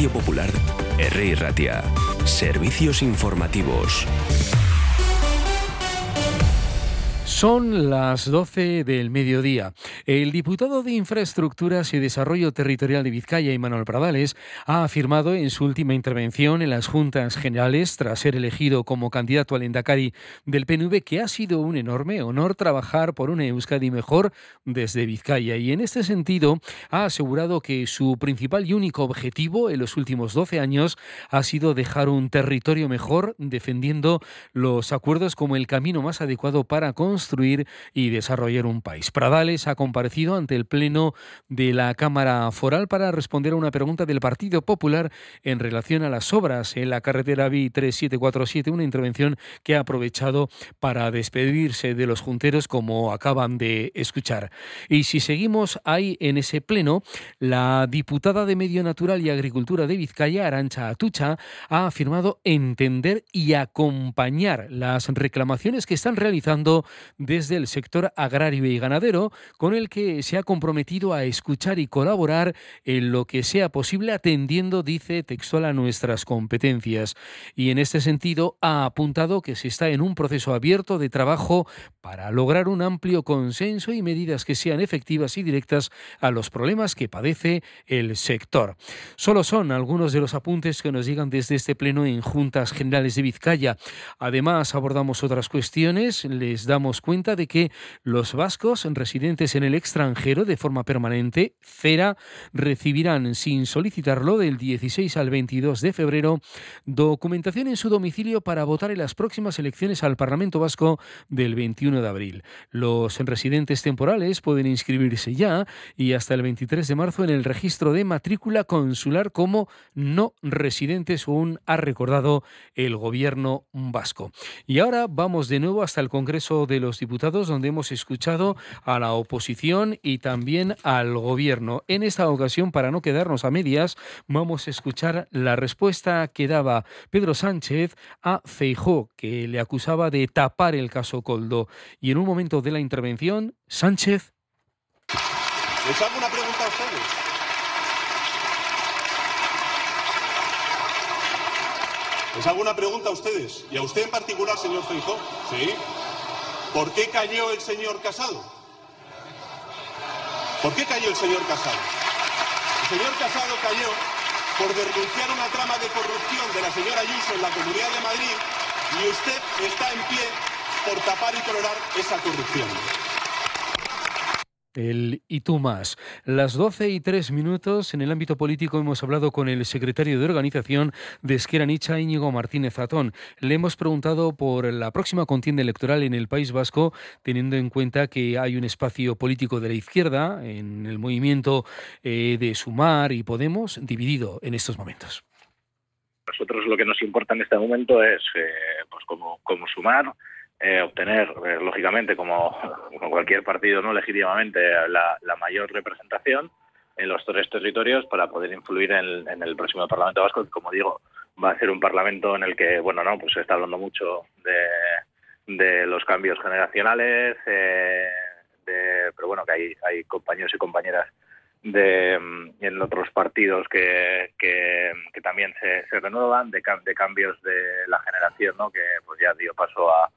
Radio Popular, R. Ratia. Servicios informativos. Son las 12 del mediodía. El diputado de Infraestructuras y Desarrollo Territorial de Vizcaya, Manuel Pradales, ha afirmado en su última intervención en las Juntas Generales, tras ser elegido como candidato al Endacari del PNV, que ha sido un enorme honor trabajar por una Euskadi mejor desde Vizcaya. Y en este sentido, ha asegurado que su principal y único objetivo en los últimos 12 años ha sido dejar un territorio mejor, defendiendo los acuerdos como el camino más adecuado para construir y desarrollar un país. Pradales ha comparecido ante el Pleno de la Cámara Foral para responder a una pregunta del Partido Popular en relación a las obras en la carretera BI 3747, una intervención que ha aprovechado para despedirse de los junteros como acaban de escuchar. Y si seguimos ahí en ese Pleno, la diputada de Medio Natural y Agricultura de Vizcaya, Arancha Atucha, ha afirmado entender y acompañar las reclamaciones que están realizando desde el sector agrario y ganadero, con el que se ha comprometido a escuchar y colaborar en lo que sea posible atendiendo, dice textual, a nuestras competencias. Y en este sentido ha apuntado que se está en un proceso abierto de trabajo para lograr un amplio consenso y medidas que sean efectivas y directas a los problemas que padece el sector. Solo son algunos de los apuntes que nos llegan desde este pleno en Juntas Generales de Vizcaya. Además, abordamos otras cuestiones, les damos cuenta cuenta de que los vascos residentes en el extranjero de forma permanente, CERA, recibirán sin solicitarlo del 16 al 22 de febrero documentación en su domicilio para votar en las próximas elecciones al Parlamento Vasco del 21 de abril. Los residentes temporales pueden inscribirse ya y hasta el 23 de marzo en el registro de matrícula consular como no residentes, aún ha recordado el gobierno vasco. Y ahora vamos de nuevo hasta el Congreso de los Diputados, donde hemos escuchado a la oposición y también al gobierno. En esta ocasión, para no quedarnos a medias, vamos a escuchar la respuesta que daba Pedro Sánchez a Feijó, que le acusaba de tapar el caso Coldo. Y en un momento de la intervención, Sánchez. ¿Les hago una pregunta a ustedes? Les hago pregunta a ustedes, y a usted en particular, señor Feijó. ¿Sí? ¿Por qué cayó el señor Casado? ¿Por qué cayó el señor Casado? El señor Casado cayó por denunciar una trama de corrupción de la señora Ayuso en la Comunidad de Madrid y usted está en pie por tapar y tolerar esa corrupción el y tú más. Las 12 y 3 minutos en el ámbito político hemos hablado con el secretario de organización de Esquerra Nicha, Íñigo Martínez Zatón. Le hemos preguntado por la próxima contienda electoral en el País Vasco, teniendo en cuenta que hay un espacio político de la izquierda en el movimiento eh, de Sumar y Podemos dividido en estos momentos. Nosotros lo que nos importa en este momento es, eh, pues como, como Sumar, eh, obtener, eh, lógicamente, como, cualquier partido no legítimamente, la, mayor representación en los tres territorios para poder influir en, el próximo Parlamento Vasco, que, como digo, va a ser un Parlamento en el que, bueno, no, pues se está hablando mucho de, de los cambios generacionales, eh, de, pero bueno, que hay, hay compañeros y compañeras de en otros partidos que, que, también se, se renuevan, de, de cambios de la generación, ¿no? que pues ya dio paso a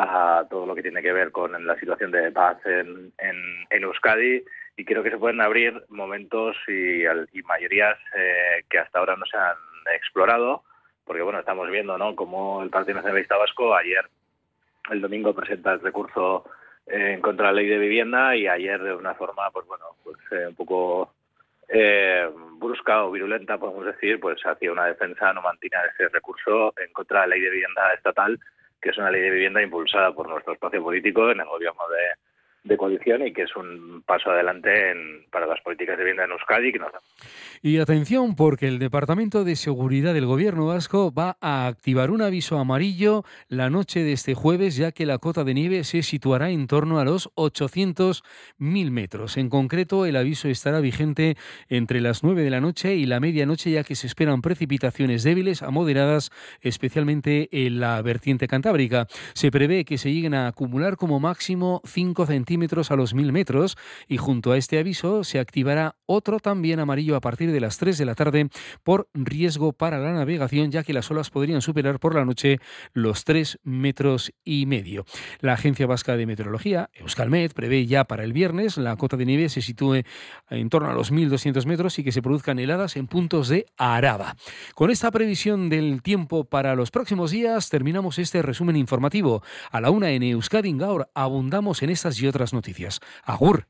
a todo lo que tiene que ver con la situación de paz en, en, Euskadi y creo que se pueden abrir momentos y, y mayorías eh, que hasta ahora no se han explorado, porque bueno, estamos viendo ¿no? como el Partido Nacionalista Vasco ayer, el domingo, presenta el recurso eh, en contra de la ley de vivienda y ayer de una forma, pues bueno, pues eh, un poco brusca o virulenta, podemos decir, pues hacía una defensa no mantiene ese recurso en contra de la ley de vivienda estatal que es una ley de vivienda impulsada por nuestro espacio político en el gobierno de, de coalición y que es un paso adelante para las políticas de vivienda en Euskadi. Y atención, porque el Departamento de Seguridad del Gobierno vasco va a activar un aviso amarillo la noche de este jueves, ya que la cota de nieve se situará en torno a los 800.000 metros. En concreto, el aviso estará vigente entre las 9 de la noche y la medianoche, ya que se esperan precipitaciones débiles a moderadas, especialmente en la vertiente cantábrica. Se prevé que se lleguen a acumular como máximo 5 centímetros centímetros a los 1000 metros y junto a este aviso se activará otro también amarillo a partir de las 3 de la tarde por riesgo para la navegación, ya que las olas podrían superar por la noche los 3 metros y medio. La Agencia Vasca de Meteorología, Euskalmet, prevé ya para el viernes la cota de nieve se sitúe en torno a los 1.200 metros y que se produzcan heladas en puntos de Araba. Con esta previsión del tiempo para los próximos días terminamos este resumen informativo. A la una en Euskadi Gaur abundamos en estas y otras noticias. Agur.